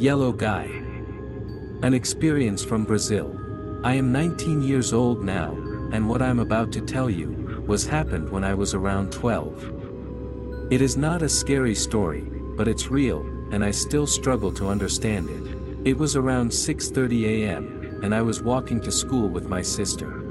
Yellow Guy. An experience from Brazil. I am 19 years old now, and what I'm about to tell you, was happened when I was around 12. It is not a scary story, but it's real, and I still struggle to understand it. It was around 6.30 a.m., and I was walking to school with my sister.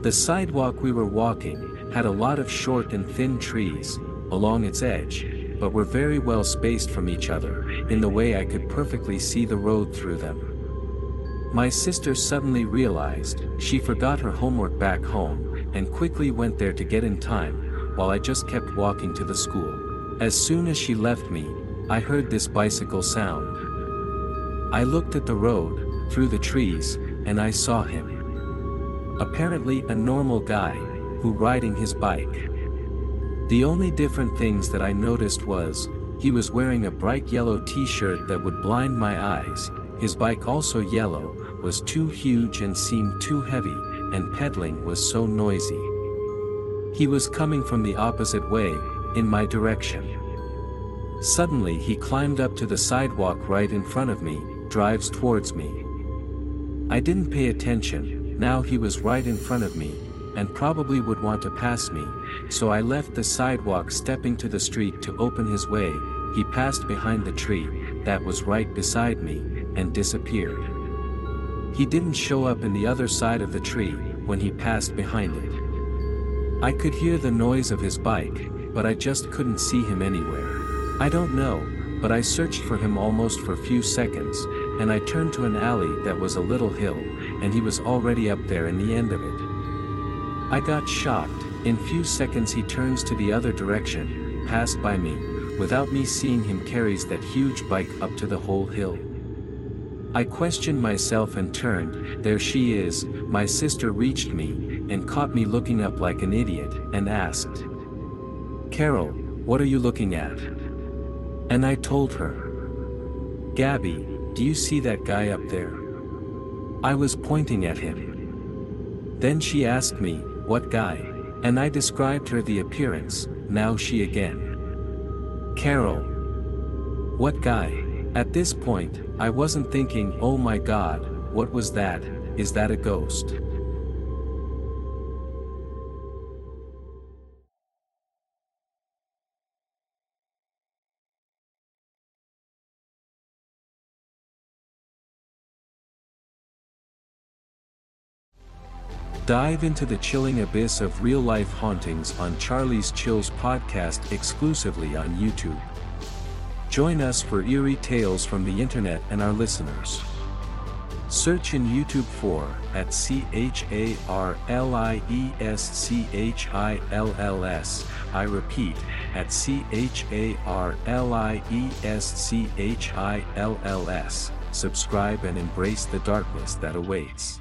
The sidewalk we were walking, had a lot of short and thin trees, along its edge, but were very well spaced from each other, in the way I could perfectly see the road through them. My sister suddenly realized, she forgot her homework back home, and quickly went there to get in time, while I just kept walking to the school. As soon as she left me, I heard this bicycle sound. I looked at the road, through the trees, and I saw him. Apparently a normal guy, who riding his bike. The only different things that I noticed was, he was wearing a bright yellow t-shirt that would blind my eyes, his bike also yellow, was too huge and seemed too heavy, and pedaling was so noisy. He was coming from the opposite way, in my direction. Suddenly he climbed up to the sidewalk right in front of me, drives towards me. I didn't pay attention, now he was right in front of me, and probably would want to pass me, so I left the sidewalk stepping to the street to open his way, he passed behind the tree, that was right beside me, and disappeared. He didn't show up in the other side of the tree, when he passed behind it. I could hear the noise of his bike, but I just couldn't see him anywhere. I don't know, but I searched for him almost for few seconds, and I turned to an alley that was a little hill, and he was already up there in the end of it. I got shocked, in few seconds he turns to the other direction, passed by me, without me seeing him carries that huge bike up to the whole hill. I questioned myself and turned, there she is, my sister reached me, and caught me looking up like an idiot, and asked. Carol, what are you looking at? And I told her. Gabby, do you see that guy up there? I was pointing at him. Then she asked me, what guy? And I described her the appearance, now she again. Carol. What guy? At this point, I wasn't thinking, oh my god, what was that, is that a ghost? Dive into the chilling abyss of real life hauntings on Charlie's Chills podcast exclusively on YouTube. Join us for eerie tales from the internet and our listeners. Search in YouTube for at C H A R L I E S C H I L L S. I repeat, at C H A R L I E S C H I L L S. Subscribe and embrace the darkness that awaits.